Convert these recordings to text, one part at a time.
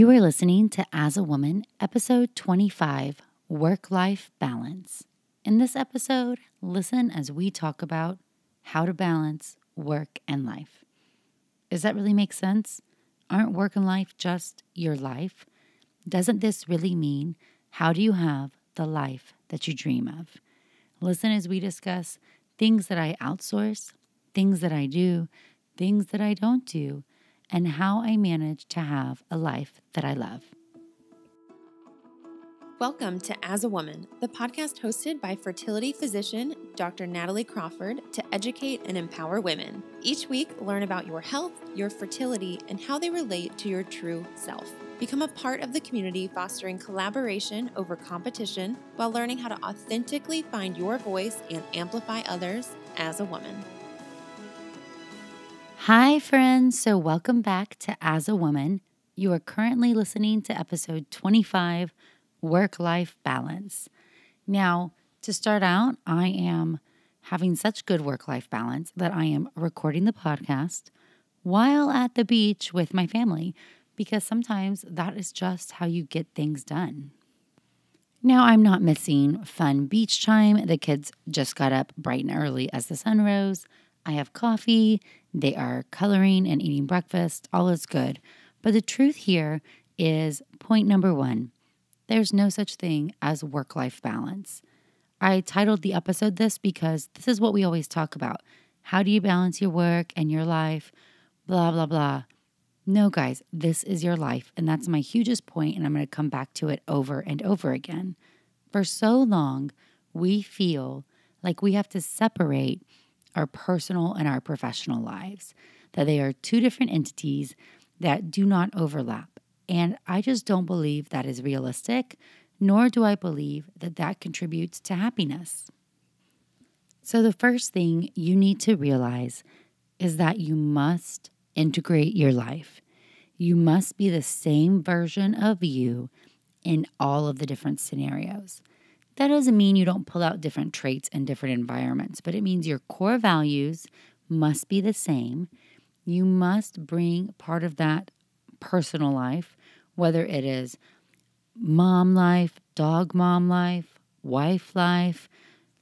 You are listening to As a Woman, episode 25 Work Life Balance. In this episode, listen as we talk about how to balance work and life. Does that really make sense? Aren't work and life just your life? Doesn't this really mean how do you have the life that you dream of? Listen as we discuss things that I outsource, things that I do, things that I don't do and how I manage to have a life that I love. Welcome to As a Woman, the podcast hosted by fertility physician Dr. Natalie Crawford to educate and empower women. Each week, learn about your health, your fertility, and how they relate to your true self. Become a part of the community fostering collaboration over competition while learning how to authentically find your voice and amplify others as a woman. Hi, friends. So, welcome back to As a Woman. You are currently listening to episode 25 Work Life Balance. Now, to start out, I am having such good work life balance that I am recording the podcast while at the beach with my family because sometimes that is just how you get things done. Now, I'm not missing fun beach time. The kids just got up bright and early as the sun rose. I have coffee, they are coloring and eating breakfast, all is good. But the truth here is point number one there's no such thing as work life balance. I titled the episode this because this is what we always talk about. How do you balance your work and your life? Blah, blah, blah. No, guys, this is your life. And that's my hugest point, and I'm going to come back to it over and over again. For so long, we feel like we have to separate our personal and our professional lives, that they are two different entities that do not overlap. And I just don't believe that is realistic, nor do I believe that that contributes to happiness. So, the first thing you need to realize is that you must integrate your life. You must be the same version of you in all of the different scenarios. That doesn't mean you don't pull out different traits in different environments, but it means your core values must be the same. You must bring part of that personal life, whether it is mom life, dog mom life, wife life,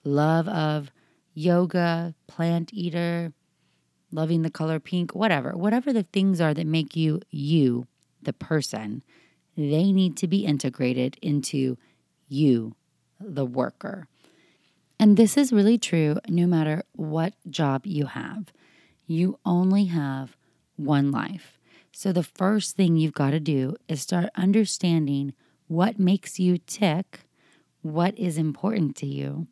love of yoga, plant eater, loving the color pink, whatever, whatever the things are that make you you, the person, they need to be integrated into you, the worker. And this is really true no matter what job you have. You only have one life. So the first thing you've got to do is start understanding what makes you tick, what is important to you,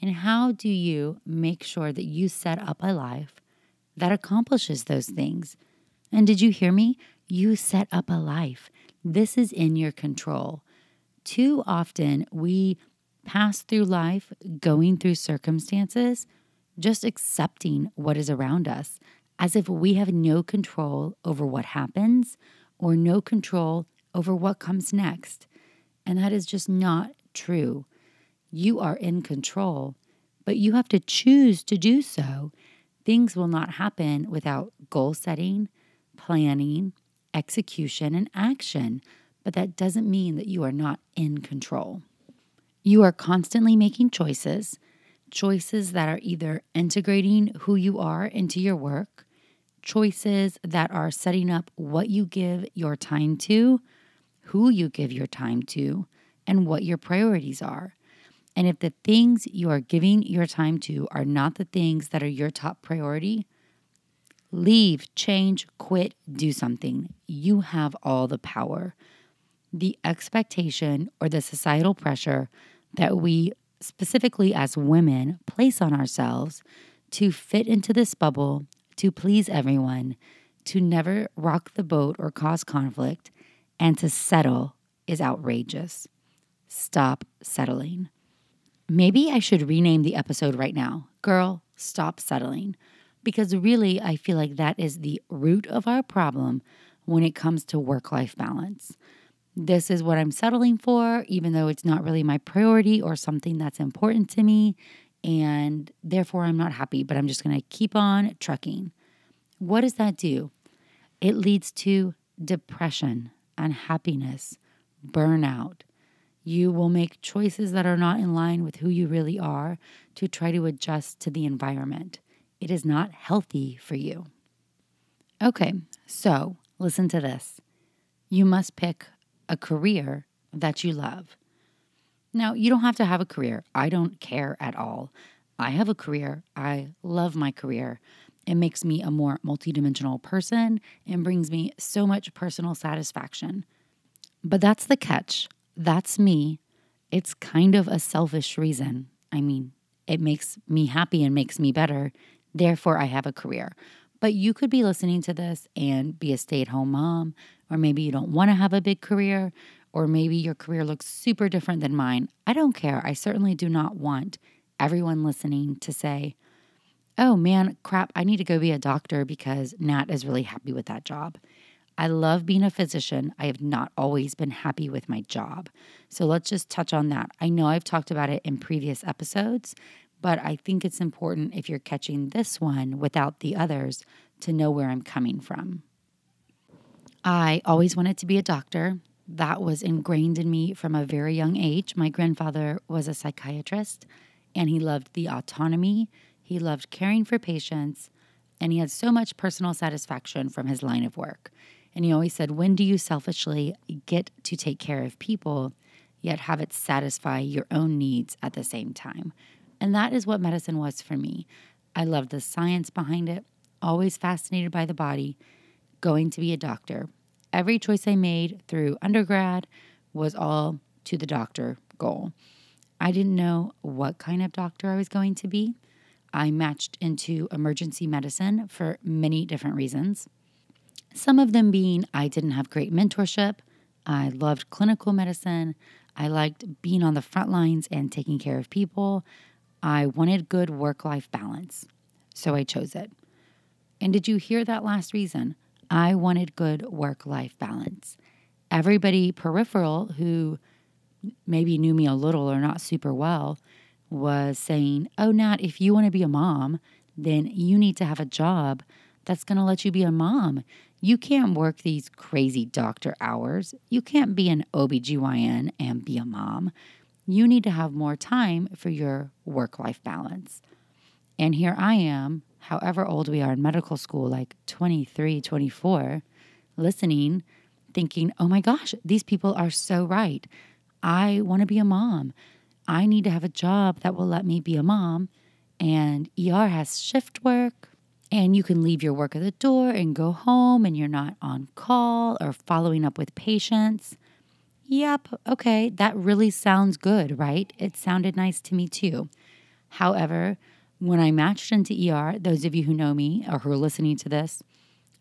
and how do you make sure that you set up a life that accomplishes those things. And did you hear me? You set up a life. This is in your control. Too often we pass through life going through circumstances, just accepting what is around us as if we have no control over what happens or no control over what comes next. And that is just not true. You are in control, but you have to choose to do so. Things will not happen without goal setting, planning, execution, and action. But that doesn't mean that you are not in control. You are constantly making choices, choices that are either integrating who you are into your work, choices that are setting up what you give your time to, who you give your time to, and what your priorities are. And if the things you are giving your time to are not the things that are your top priority, leave, change, quit, do something. You have all the power. The expectation or the societal pressure that we, specifically as women, place on ourselves to fit into this bubble, to please everyone, to never rock the boat or cause conflict, and to settle is outrageous. Stop settling. Maybe I should rename the episode right now Girl, Stop Settling. Because really, I feel like that is the root of our problem when it comes to work life balance this is what I'm settling for, even though it's not really my priority or something that's important to me. And therefore, I'm not happy, but I'm just going to keep on trucking. What does that do? It leads to depression, unhappiness, burnout. You will make choices that are not in line with who you really are to try to adjust to the environment. It is not healthy for you. Okay, so listen to this. You must pick a career that you love. Now, you don't have to have a career. I don't care at all. I have a career. I love my career. It makes me a more multidimensional person and brings me so much personal satisfaction. But that's the catch. That's me. It's kind of a selfish reason. I mean, it makes me happy and makes me better. Therefore, I have a career. But you could be listening to this and be a stay at home mom, or maybe you don't want to have a big career, or maybe your career looks super different than mine. I don't care. I certainly do not want everyone listening to say, oh man, crap, I need to go be a doctor because Nat is really happy with that job. I love being a physician. I have not always been happy with my job. So let's just touch on that. I know I've talked about it in previous episodes, but I think it's important if you're catching this one without the others to know where I'm coming from. I always wanted to be a doctor. That was ingrained in me from a very young age. My grandfather was a psychiatrist and he loved the autonomy he loved caring for patients, and he had so much personal satisfaction from his line of work. And he always said, When do you selfishly get to take care of people, yet have it satisfy your own needs at the same time? And that is what medicine was for me. I loved the science behind it, always fascinated by the body, going to be a doctor. Every choice I made through undergrad was all to the doctor goal. I didn't know what kind of doctor I was going to be. I matched into emergency medicine for many different reasons. Some of them being I didn't have great mentorship, I loved clinical medicine, I liked being on the front lines and taking care of people. I wanted good work life balance, so I chose it. And did you hear that last reason? I wanted good work life balance. Everybody peripheral who maybe knew me a little or not super well was saying, Oh, Nat, if you want to be a mom, then you need to have a job that's going to let you be a mom. You can't work these crazy doctor hours. You can't be an OBGYN and be a mom. You need to have more time for your work life balance. And here I am, however old we are in medical school, like 23, 24, listening, thinking, oh my gosh, these people are so right. I want to be a mom. I need to have a job that will let me be a mom. And ER has shift work, and you can leave your work at the door and go home, and you're not on call or following up with patients. Yep, okay, that really sounds good, right? It sounded nice to me too. However, when I matched into ER, those of you who know me or who are listening to this,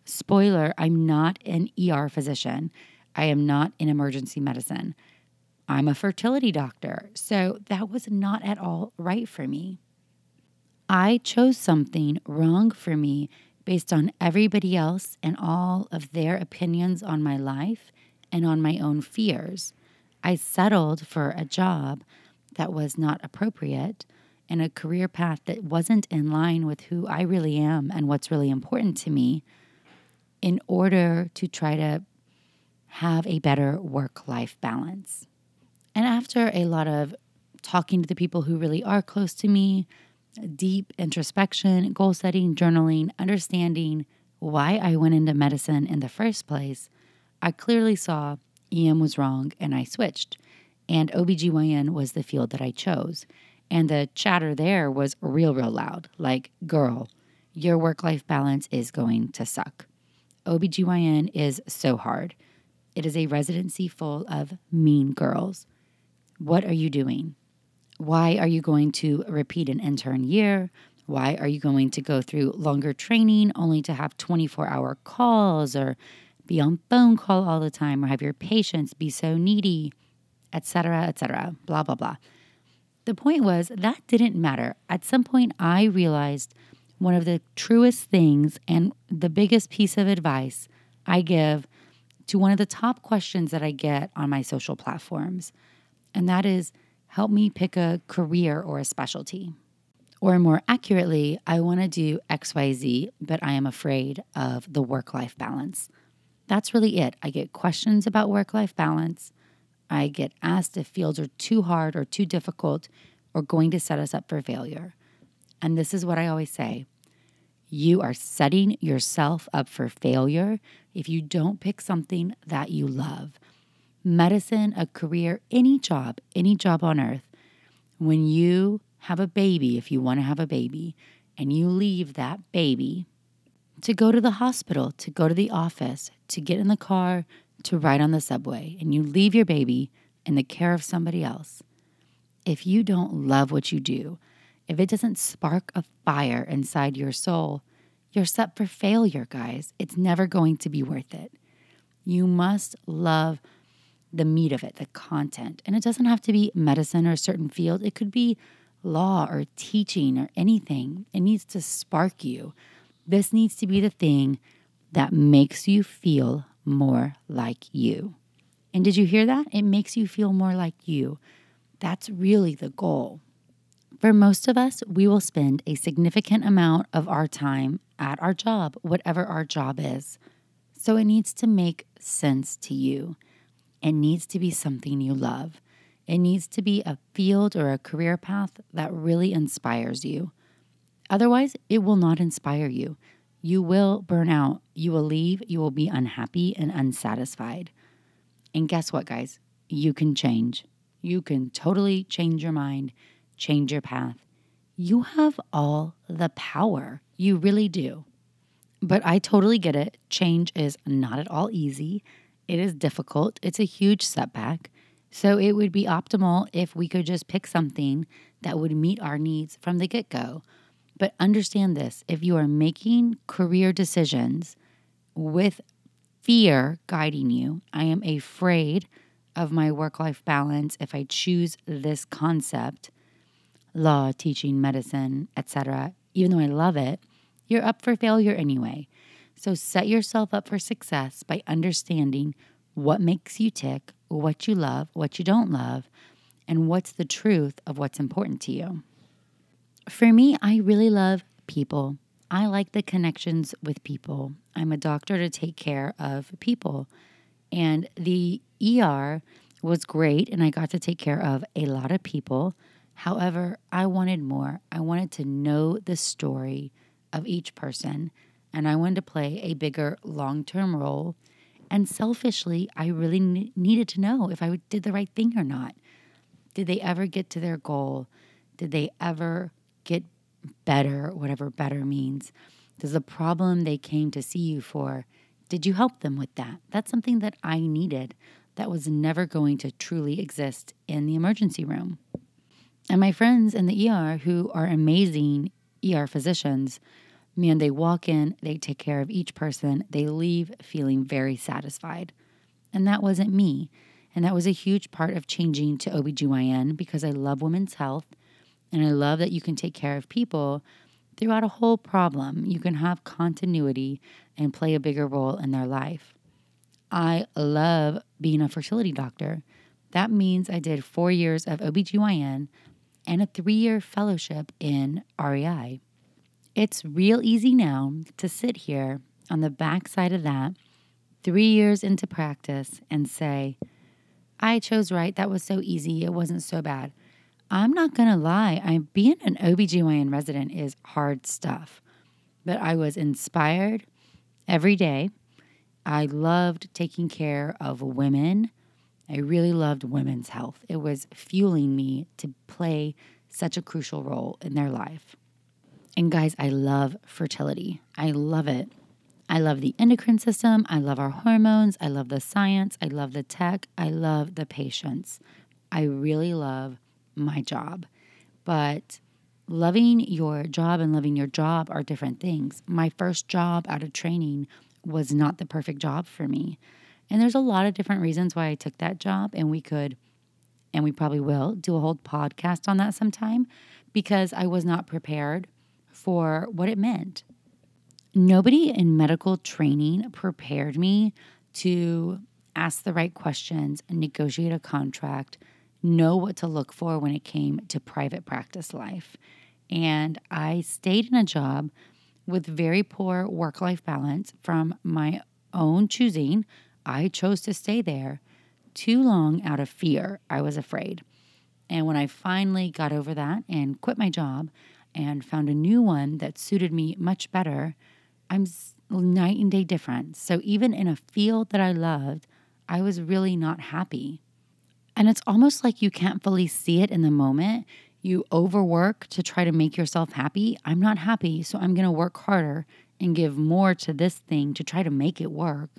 spoiler, I'm not an ER physician. I am not in emergency medicine. I'm a fertility doctor. So that was not at all right for me. I chose something wrong for me based on everybody else and all of their opinions on my life and on my own fears. I settled for a job that was not appropriate and a career path that wasn't in line with who I really am and what's really important to me in order to try to have a better work life balance. And after a lot of talking to the people who really are close to me, deep introspection, goal setting, journaling, understanding why I went into medicine in the first place, I clearly saw EM was wrong and I switched. And OBGYN was the field that I chose. And the chatter there was real, real loud like, girl, your work life balance is going to suck. OBGYN is so hard. It is a residency full of mean girls. What are you doing? Why are you going to repeat an intern year? Why are you going to go through longer training only to have 24 hour calls or be on phone call all the time or have your patients be so needy, etc., etc., blah, blah, blah. The point was that didn't matter. At some point, I realized one of the truest things and the biggest piece of advice I give to one of the top questions that I get on my social platforms and that is help me pick a career or a specialty. Or more accurately, I want to do XYZ, but I am afraid of the work life balance. That's really it. I get questions about work life balance. I get asked if fields are too hard or too difficult or going to set us up for failure. And this is what I always say you are setting yourself up for failure if you don't pick something that you love. Medicine, a career, any job, any job on earth. When you have a baby, if you want to have a baby, and you leave that baby to go to the hospital, to go to the office, to get in the car, to ride on the subway, and you leave your baby in the care of somebody else, if you don't love what you do, if it doesn't spark a fire inside your soul, you're set for failure, guys. It's never going to be worth it. You must love the meat of it, the content. And it doesn't have to be medicine or a certain field, it could be law or teaching or anything. It needs to spark you. This needs to be the thing that makes you feel more like you. And did you hear that? It makes you feel more like you. That's really the goal. For most of us, we will spend a significant amount of our time at our job, whatever our job is. So it needs to make sense to you. It needs to be something you love. It needs to be a field or a career path that really inspires you. Otherwise, it will not inspire you. You will burn out. You will leave. You will be unhappy and unsatisfied. And guess what, guys? You can change. You can totally change your mind, change your path. You have all the power. You really do. But I totally get it. Change is not at all easy. It is difficult. It's a huge setback. So it would be optimal if we could just pick something that would meet our needs from the get go. But understand this if you are making career decisions with fear guiding you, I am afraid of my work life balance if I choose this concept, law, teaching, medicine, etc., even though I love it, you're up for failure anyway. So set yourself up for success by understanding what makes you tick, what you love, what you don't love, and what's the truth of what's important to you. For me, I really love people. I like the connections with people. I'm a doctor to take care of people. And the ER was great, and I got to take care of a lot of people. However, I wanted more. I wanted to know the story of each person, and I wanted to play a bigger long term role. And selfishly, I really needed to know if I did the right thing or not. Did they ever get to their goal? Did they ever get better, whatever better means? Does the problem they came to see you for, did you help them with that? That's something that I needed that was never going to truly exist in the emergency room. And my friends in the ER who are amazing ER physicians, man, they walk in, they take care of each person, they leave feeling very satisfied. And that wasn't me. And that was a huge part of changing to OBGYN because I love women's health and I love that you can take care of people throughout a whole problem. You can have continuity and play a bigger role in their life. I love being a fertility doctor. That means I did four years of OBGYN and a three year fellowship in REI. It's real easy now to sit here on the backside of that, three years into practice, and say, I chose right. That was so easy. It wasn't so bad. I'm not going to lie, I being an OBGYN resident is hard stuff. But I was inspired every day. I loved taking care of women. I really loved women's health. It was fueling me to play such a crucial role in their life. And guys, I love fertility. I love it. I love the endocrine system. I love our hormones. I love the science. I love the tech. I love the patients. I really love my job. But loving your job and loving your job are different things. My first job out of training was not the perfect job for me. And there's a lot of different reasons why I took that job, and we could, and we probably will, do a whole podcast on that sometime because I was not prepared for what it meant. Nobody in medical training prepared me to ask the right questions negotiate a contract know what to look for when it came to private practice life. And I stayed in a job with very poor work life balance from my own choosing, I chose to stay there too long out of fear. I was afraid. And when I finally got over that and quit my job and found a new one that suited me much better, I'm night and day different. So even in a field that I loved, I was really not happy. And it's almost like you can't fully see it in the moment. You overwork to try to make yourself happy. I'm not happy, so I'm going to work harder and give more to this thing to try to make it work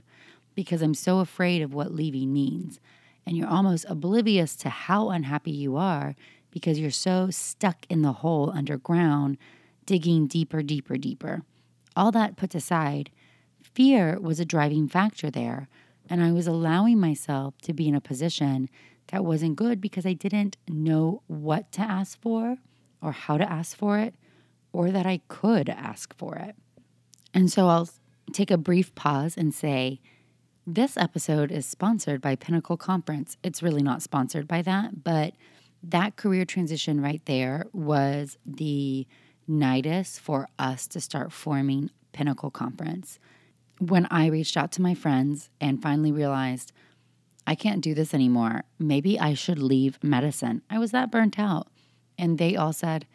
because I'm so afraid of what leaving means. And you're almost oblivious to how unhappy you are because you're so stuck in the hole underground, digging deeper, deeper, deeper. All that put aside, fear was a driving factor there. And I was allowing myself to be in a position that wasn't good because I didn't know what to ask for or how to ask for it or that I could ask for it. And so I'll take a brief pause and say, this episode is sponsored by Pinnacle Conference. It's really not sponsored by that, but that career transition right there was the nidus for us to start forming Pinnacle Conference. When I reached out to my friends and finally realized I can't do this anymore, maybe I should leave medicine. I was that burnt out. And they all said,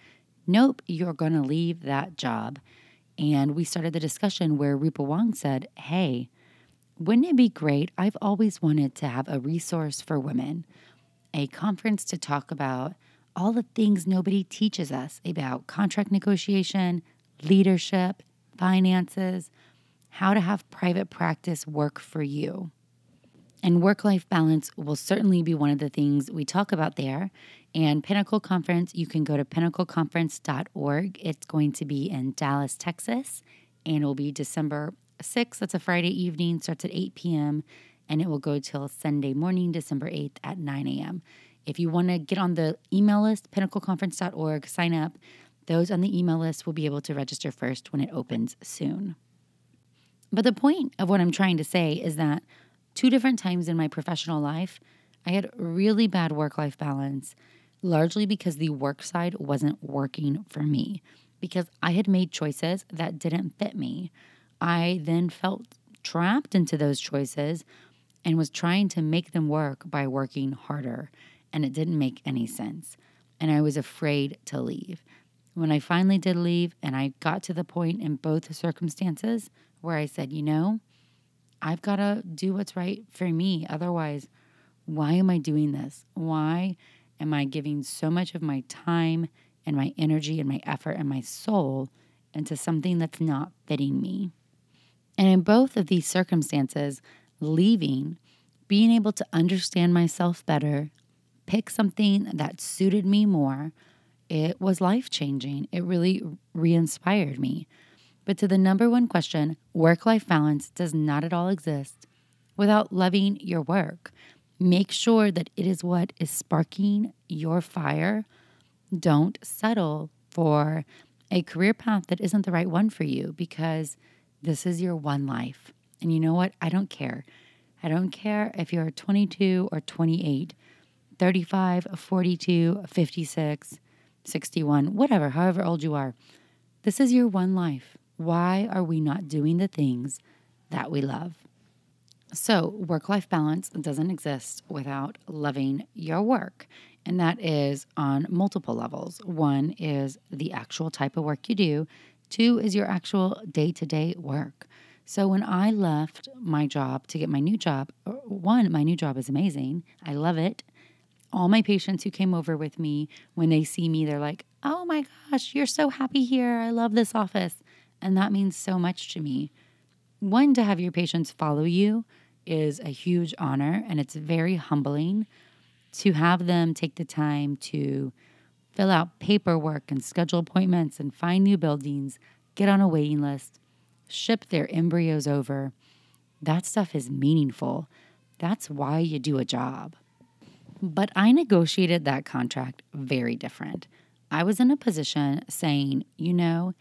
Nope, you're going to leave that job. And we started the discussion where Rupa Wong said, Hey, wouldn't it be great? I've always wanted to have a resource for women, a conference to talk about all the things nobody teaches us about contract negotiation, leadership, finances, how to have private practice work for you. And work life balance will certainly be one of the things we talk about there. And Pinnacle Conference, you can go to pinnacleconference.org. It's going to be in Dallas, Texas, and it will be December 6th. That's a Friday evening, starts at 8 p.m., and it will go till Sunday morning, December 8th at 9 a.m. If you want to get on the email list, pinnacleconference.org, sign up. Those on the email list will be able to register first when it opens soon. But the point of what I'm trying to say is that two different times in my professional life, I had really bad work life balance, largely because the work side wasn't working for me, because I had made choices that didn't fit me. I then felt trapped into those choices and was trying to make them work by working harder and it didn't make any sense. And I was afraid to leave. When I finally did leave, and I got to the point in both circumstances where I said, you know, I've got to do what's right for me. Otherwise, why am I doing this? Why am I giving so much of my time and my energy and my effort and my soul into something that's not fitting me? And in both of these circumstances, leaving, being able to understand myself better, pick something that suited me more, it was life changing. It really re inspired me. But to the number one question, work life balance does not at all exist without loving your work. Make sure that it is what is sparking your fire. Don't settle for a career path that isn't the right one for you because this is your one life. And you know what? I don't care. I don't care if you're 22 or 28. 35, 42, 56, 61, whatever, however old you are. This is your one life. Why are we not doing the things that we love? So, work life balance doesn't exist without loving your work. And that is on multiple levels. One is the actual type of work you do, two is your actual day to day work. So, when I left my job to get my new job, uh, one, my new job is amazing. I love it all my patients who came over with me, when they see me, they're like, oh my gosh, you're so happy here. I love this office. And that means so much to me. One, to have your patients follow you is a huge honor, and it's very humbling to have them take the time to fill out paperwork and schedule appointments and find new buildings, get on a waiting list, ship their embryos over. That stuff is meaningful. That's why you do a job. But I negotiated that contract very different. I was in a position saying, you know,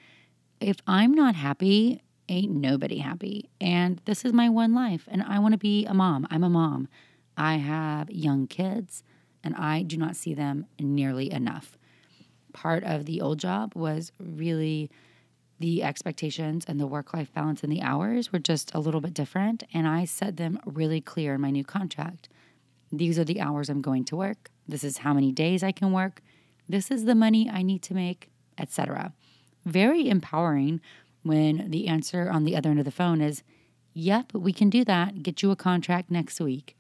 if I'm not happy, ain't nobody happy. And this is my one life. And I want to be a mom. I'm a mom. I have young kids and I do not see them nearly enough. Part of the old job was really the expectations and the work life balance and the hours were just a little bit different. And I set them really clear in my new contract. These are the hours I'm going to work. This is how many days I can work. This is the money I need to make, etc. Very empowering when the answer on the other end of the phone is, Yep, we can do that. Get you a contract next week.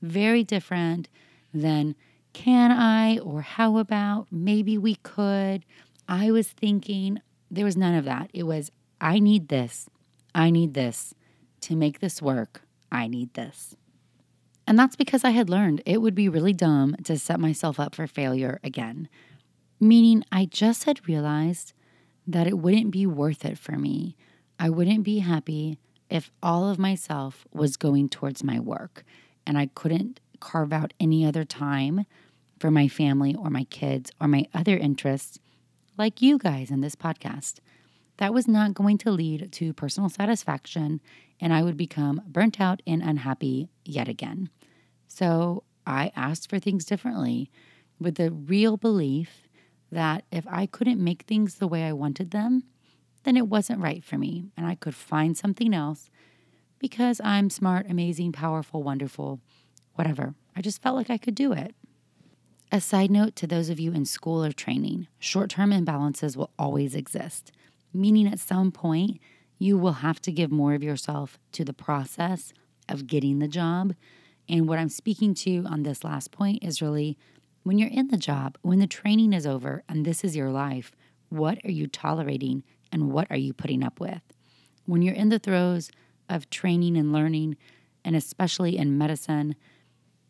Very different than, Can I? or How about? Maybe we could. I was thinking, there was none of that. It was, I need this. I need this. To make this work, I need this. And that's because I had learned it would be really dumb to set myself up for failure again. Meaning, I just had realized that it wouldn't be worth it for me. I wouldn't be happy if all of myself was going towards my work and I couldn't carve out any other time for my family or my kids or my other interests, like you guys in this podcast. That was not going to lead to personal satisfaction, and I would become burnt out and unhappy yet again. So I asked for things differently with the real belief that if I couldn't make things the way I wanted them, then it wasn't right for me and I could find something else because I'm smart, amazing, powerful, wonderful, whatever. I just felt like I could do it. A side note to those of you in school or training short term imbalances will always exist, meaning at some point you will have to give more of yourself to the process of getting the job. And what I'm speaking to on this last point is really when you're in the job, when the training is over and this is your life, what are you tolerating and what are you putting up with? When you're in the throes of training and learning, and especially in medicine,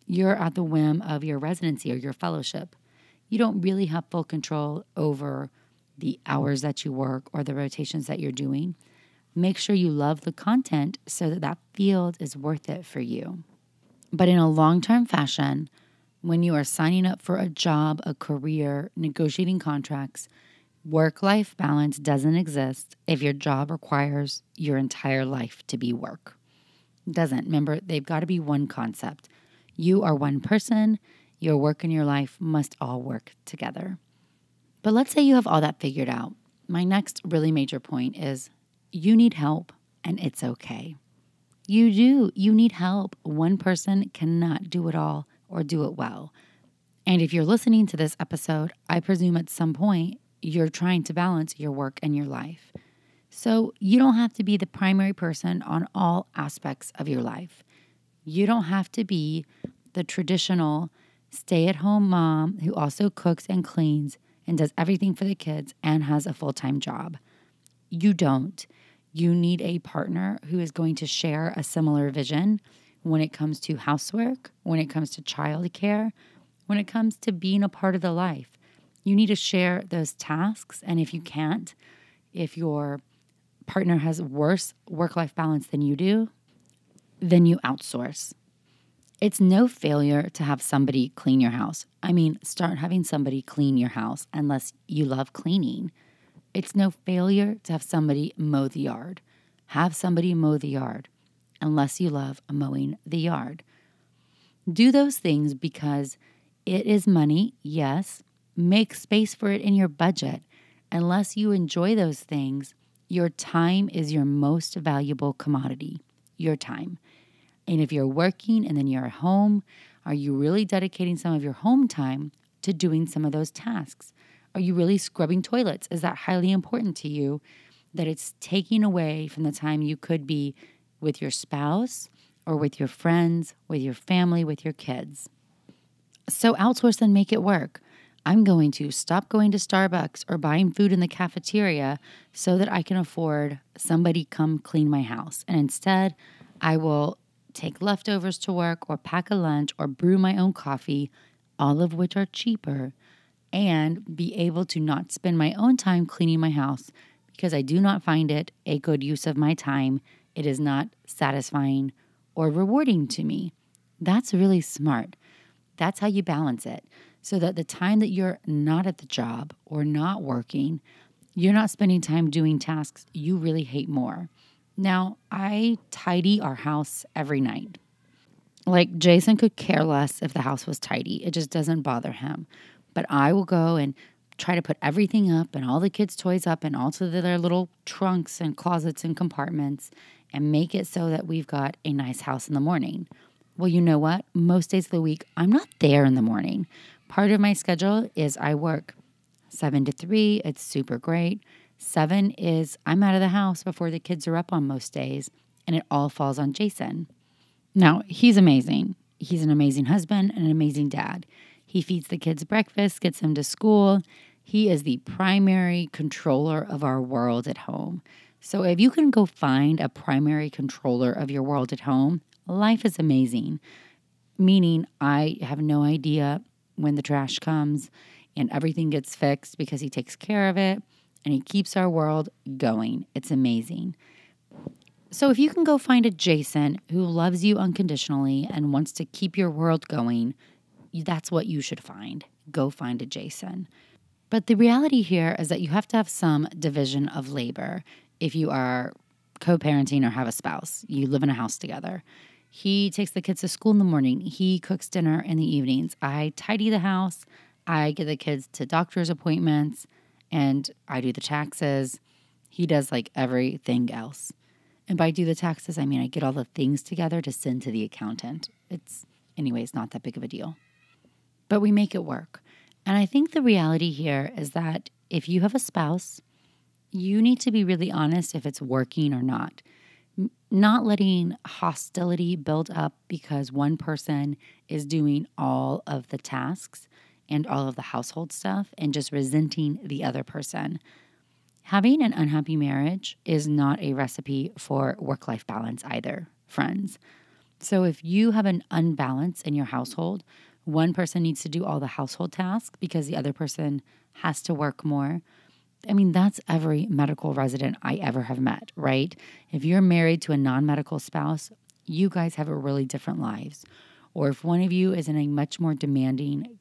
you're at the whim of your residency or your fellowship. You don't really have full control over the hours that you work or the rotations that you're doing. Make sure you love the content so that that field is worth it for you. But in a long term fashion, when you are signing up for a job, a career, negotiating contracts, work life balance doesn't exist if your job requires your entire life to be work. Doesn't. Remember, they've got to be one concept. You are one person, your work and your life must all work together. But let's say you have all that figured out. My next really major point is you need help and it's okay. You do. You need help. One person cannot do it all or do it well. And if you're listening to this episode, I presume at some point you're trying to balance your work and your life. So you don't have to be the primary person on all aspects of your life. You don't have to be the traditional stay at home mom who also cooks and cleans and does everything for the kids and has a full time job. You don't. You need a partner who is going to share a similar vision when it comes to housework, when it comes to childcare, when it comes to being a part of the life. You need to share those tasks. And if you can't, if your partner has worse work life balance than you do, then you outsource. It's no failure to have somebody clean your house. I mean, start having somebody clean your house unless you love cleaning. It's no failure to have somebody mow the yard. Have somebody mow the yard unless you love mowing the yard. Do those things because it is money, yes. Make space for it in your budget. Unless you enjoy those things, your time is your most valuable commodity. Your time. And if you're working and then you're at home, are you really dedicating some of your home time to doing some of those tasks? Are you really scrubbing toilets? Is that highly important to you that it's taking away from the time you could be with your spouse or with your friends, with your family, with your kids. So outsource and make it work. I'm going to stop going to Starbucks or buying food in the cafeteria so that I can afford somebody come clean my house. And instead, I will take leftovers to work or pack a lunch or brew my own coffee, all of which are cheaper, and be able to not spend my own time cleaning my house because I do not find it a good use of my time it is not satisfying or rewarding to me. That's really smart. That's how you balance it so that the time that you're not at the job or not working, you're not spending time doing tasks you really hate more. Now, I tidy our house every night. Like Jason could care less if the house was tidy, it just doesn't bother him. But I will go and try to put everything up and all the kids' toys up and all to their little trunks and closets and compartments and make it so that we've got a nice house in the morning. Well, you know what? Most days of the week, I'm not there in the morning. Part of my schedule is I work seven to three. It's super great. Seven is I'm out of the house before the kids are up on most days, and it all falls on Jason. Now, he's amazing. He's an amazing husband and an amazing dad. He feeds the kids breakfast, gets them to school. He is the primary controller of our world at home. So, if you can go find a primary controller of your world at home, life is amazing. Meaning, I have no idea when the trash comes and everything gets fixed because he takes care of it and he keeps our world going. It's amazing. So, if you can go find a Jason who loves you unconditionally and wants to keep your world going, that's what you should find. Go find a Jason. But the reality here is that you have to have some division of labor if you are co parenting or have a spouse. You live in a house together. He takes the kids to school in the morning. He cooks dinner in the evenings. I tidy the house. I get the kids to doctor's appointments and I do the taxes. He does like everything else. And by do the taxes, I mean I get all the things together to send to the accountant. It's, anyways, not that big of a deal. But we make it work. And I think the reality here is that if you have a spouse, you need to be really honest if it's working or not. Not letting hostility build up because one person is doing all of the tasks and all of the household stuff and just resenting the other person. Having an unhappy marriage is not a recipe for work life balance either, friends. So if you have an unbalance in your household, one person needs to do all the household tasks because the other person has to work more. I mean, that's every medical resident I ever have met, right? If you're married to a non medical spouse, you guys have a really different lives. Or if one of you is in a much more demanding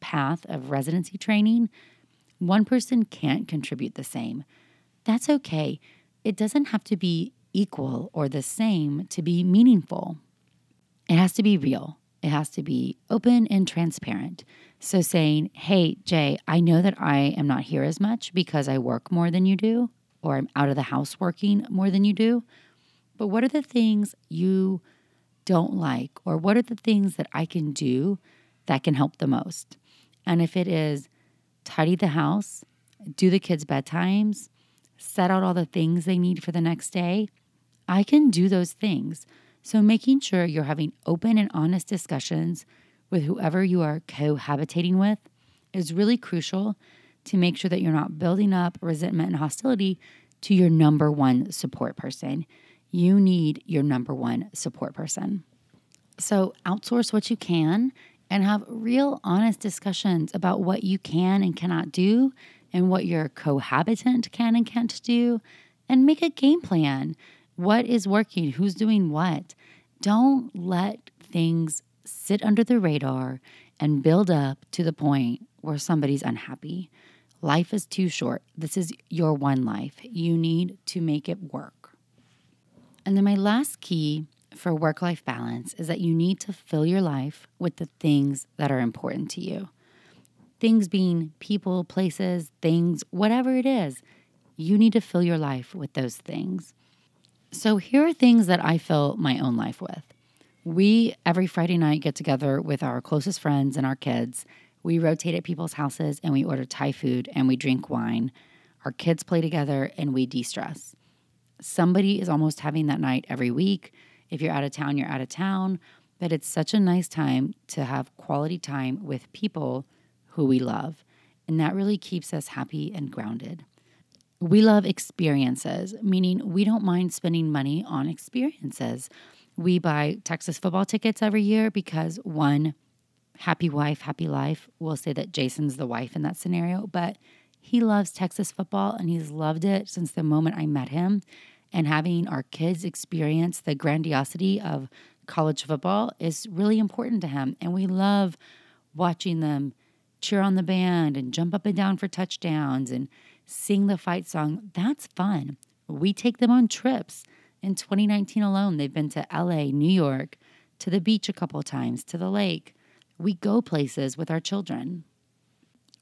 path of residency training, one person can't contribute the same. That's okay. It doesn't have to be equal or the same to be meaningful. It has to be real. It has to be open and transparent. So, saying, Hey, Jay, I know that I am not here as much because I work more than you do, or I'm out of the house working more than you do. But what are the things you don't like, or what are the things that I can do that can help the most? And if it is tidy the house, do the kids' bedtimes, set out all the things they need for the next day, I can do those things. So, making sure you're having open and honest discussions with whoever you are cohabitating with is really crucial to make sure that you're not building up resentment and hostility to your number one support person. You need your number one support person. So, outsource what you can and have real, honest discussions about what you can and cannot do and what your cohabitant can and can't do, and make a game plan. What is working? Who's doing what? Don't let things sit under the radar and build up to the point where somebody's unhappy. Life is too short. This is your one life. You need to make it work. And then my last key for work life balance is that you need to fill your life with the things that are important to you. Things being people, places, things, whatever it is, you need to fill your life with those things. So, here are things that I fill my own life with. We, every Friday night, get together with our closest friends and our kids. We rotate at people's houses and we order Thai food and we drink wine. Our kids play together and we de stress. Somebody is almost having that night every week. If you're out of town, you're out of town. But it's such a nice time to have quality time with people who we love. And that really keeps us happy and grounded. We love experiences, meaning we don't mind spending money on experiences. We buy Texas football tickets every year because one, happy wife, happy life. We'll say that Jason's the wife in that scenario, but he loves Texas football and he's loved it since the moment I met him and having our kids experience the grandiosity of college football is really important to him. And we love watching them cheer on the band and jump up and down for touchdowns and sing the fight song. That's fun. We take them on trips. In 2019 alone, they've been to LA, New York, to the beach a couple times, to the lake. We go places with our children.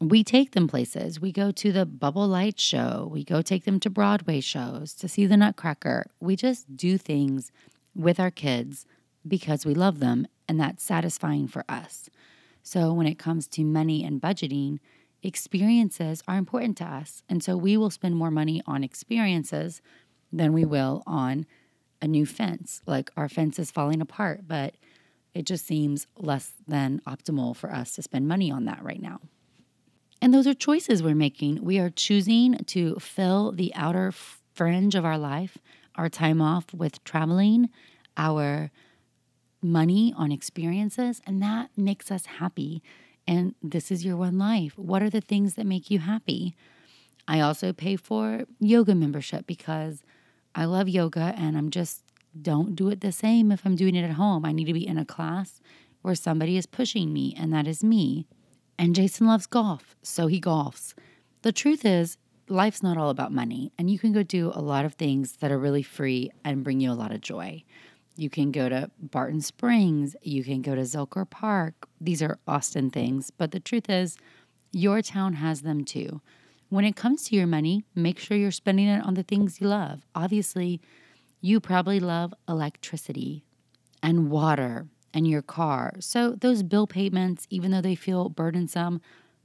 we take them places. We go to the Bubble Light show. We go take them to Broadway shows to see the Nutcracker. We just do things with our kids because we love them and that's satisfying for us. So when it comes to money and budgeting, experiences are important to us. And so we will spend more money on experiences than we will on a new fence. Like our fence is falling apart, but it just seems less than optimal for us to spend money on that right now. And those are choices we're making. We are choosing to fill the outer fringe of our life, our time off with traveling, our money on experiences, and that makes us happy. And this is your one life. What are the things that make you happy? I also pay for yoga membership because I love yoga and I'm just don't do it the same if I'm doing it at home. I need to be in a class where somebody is pushing me, and that is me. And Jason loves golf, so he golfs. The truth is, life's not all about money, and you can go do a lot of things that are really free and bring you a lot of joy. You can go to Barton Springs, you can go to Zilker Park. These are Austin things, but the truth is, your town has them too. When it comes to your money, make sure you're spending it on the things you love. Obviously, you probably love electricity and water and your car. So those bill payments, even though they feel burdensome,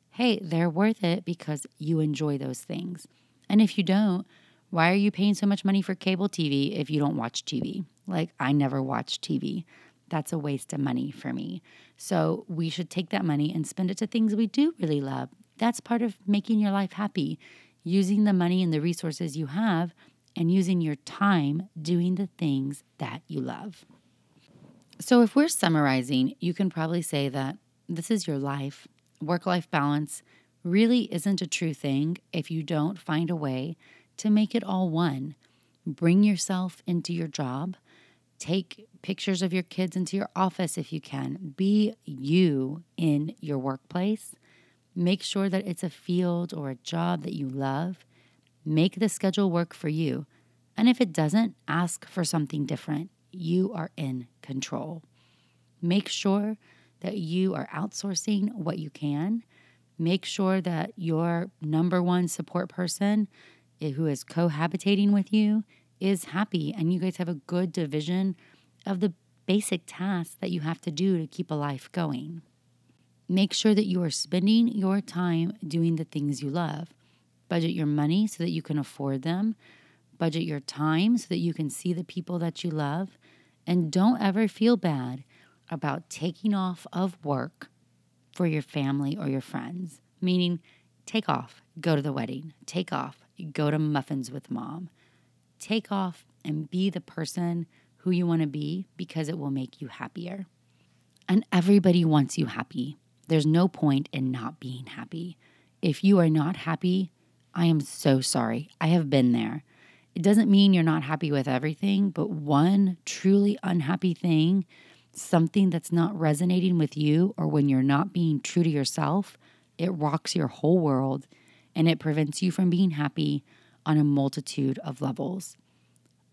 hey, they're worth it because you enjoy those things. And if you don't, why are you paying so much money for cable TV if you don't watch TV? Like, I never watch TV. That's a waste of money for me. So, we should take that money and spend it to things we do really love. That's part of making your life happy, using the money and the resources you have and using your time doing the things that you love. So, if we're summarizing, you can probably say that this is your life. Work life balance really isn't a true thing if you don't find a way to make it all one. Bring yourself into your job. Take pictures of your kids into your office if you can. Be you in your workplace. Make sure that it's a field or a job that you love. Make the schedule work for you. And if it doesn't, ask for something different you are in control. Make sure that you are outsourcing what you can. Make sure that your number one support person who is cohabitating with you is happy and you guys have a good division of the basic tasks that you have to do to keep a life going. Make sure that you are spending your time doing the things you love. Budget your money so that you can afford them. Budget your time so that you can see the people that you love. And don't ever feel bad about taking off of work for your family or your friends, meaning take off, go to the wedding, take off, go to muffins with mom. Take off and be the person who you want to be because it will make you happier. And everybody wants you happy. There's no point in not being happy. If you are not happy, I am so sorry. I have been there. It doesn't mean you're not happy with everything, but one truly unhappy thing, something that's not resonating with you, or when you're not being true to yourself, it rocks your whole world and it prevents you from being happy on a multitude of levels.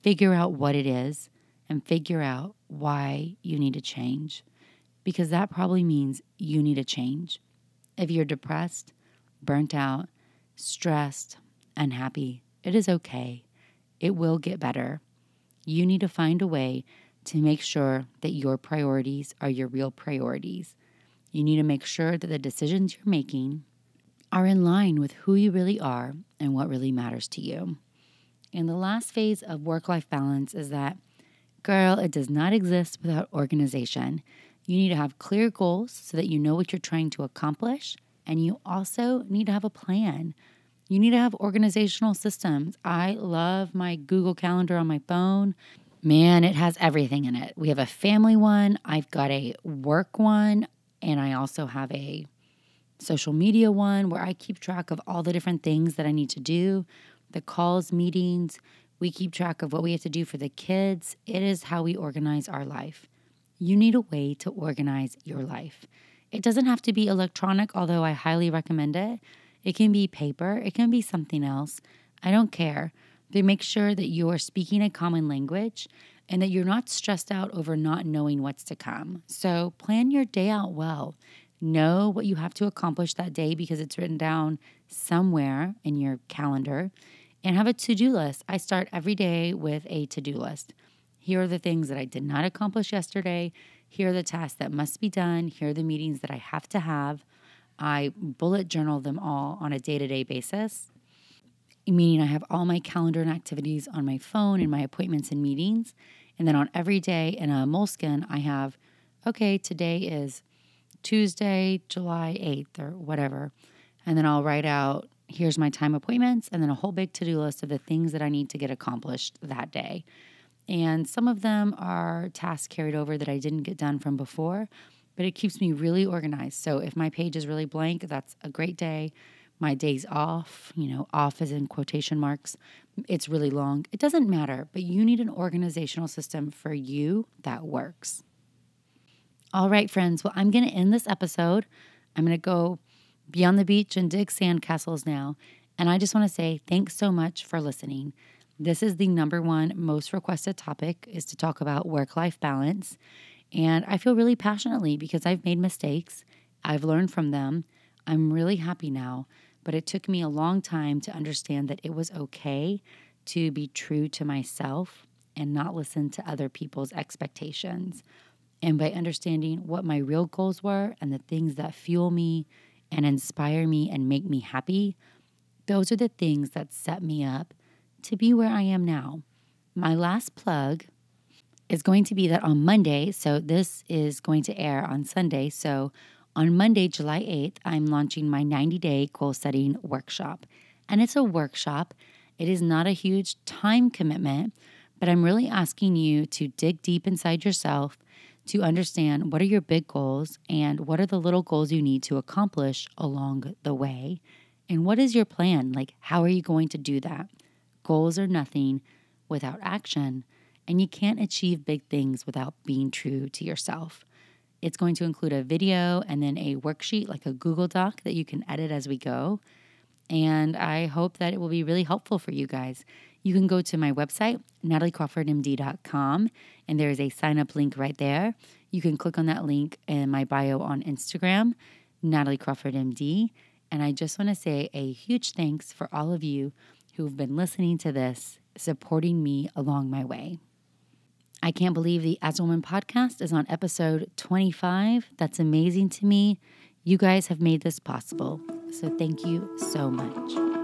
Figure out what it is and figure out why you need to change because that probably means you need a change. If you're depressed, burnt out, stressed, unhappy, it is okay it will get better. You need to find a way to make sure that your priorities are your real priorities. You need to make sure that the decisions you're making are in line with who you really are and what really matters to you. And the last phase of work life balance is that, girl, it does not exist without organization. You need to have clear goals so that you know what you're trying to accomplish, and you also need to have a plan you need to have organizational systems. I love my Google Calendar on my phone. Man, it has everything in it. We have a family one, I've got a work one, and I also have a social media one where I keep track of all the different things that I need to do, the calls, meetings. We keep track of what we have to do for the kids. It is how we organize our life. You need a way to organize your life. It doesn't have to be electronic, although I highly recommend it. It can be paper, it can be something else. I don't care. But make sure that you are speaking a common language and that you're not stressed out over not knowing what's to come. So plan your day out well. Know what you have to accomplish that day because it's written down somewhere in your calendar. And have a to do list. I start every day with a to do list. Here are the things that I did not accomplish yesterday. Here are the tasks that must be done. Here are the meetings that I have to have. I bullet journal them all on a day to day basis, meaning I have all my calendar and activities on my phone and my appointments and meetings. And then on every day in a Moleskine, I have, okay, today is Tuesday, July 8th, or whatever. And then I'll write out, here's my time appointments, and then a whole big to do list of the things that I need to get accomplished that day. And some of them are tasks carried over that I didn't get done from before, but it keeps me really organized. So if my page is really blank, that's a great day. My day's off, you know, off is in quotation marks. It's really long. It doesn't matter, but you need an organizational system for you that works. All right, friends. Well, I'm going to end this episode. I'm going to go beyond the beach and dig sandcastles now. And I just want to say thanks so much for listening. This is the number one most requested topic is to talk about work-life balance. And I feel really passionately because I've made mistakes. I've learned from them. I'm really happy now, but it took me a long time to understand that it was okay to be true to myself and not listen to other people's expectations. And by understanding what my real goals were and the things that fuel me and inspire me and make me happy, those are the things that set me up to be where I am now. My last plug is going to be that on Monday, so this is going to air on Sunday. So on Monday, July 8th, I'm launching my 90 day goal setting workshop. And it's a workshop, it is not a huge time commitment, but I'm really asking you to dig deep inside yourself to understand what are your big goals and what are the little goals you need to accomplish along the way. And what is your plan? Like, how are you going to do that? Goals are nothing without action, and you can't achieve big things without being true to yourself. It's going to include a video and then a worksheet, like a Google Doc that you can edit as we go. And I hope that it will be really helpful for you guys. You can go to my website, nataliecrawfordmd.com, and there is a sign up link right there. You can click on that link in my bio on Instagram, Natalie Crawford MD. And I just want to say a huge thanks for all of you who've been listening to this, supporting me along my way. I can't believe the As a Woman podcast is on episode 25. That's amazing to me. You guys have made this possible. So thank you so much.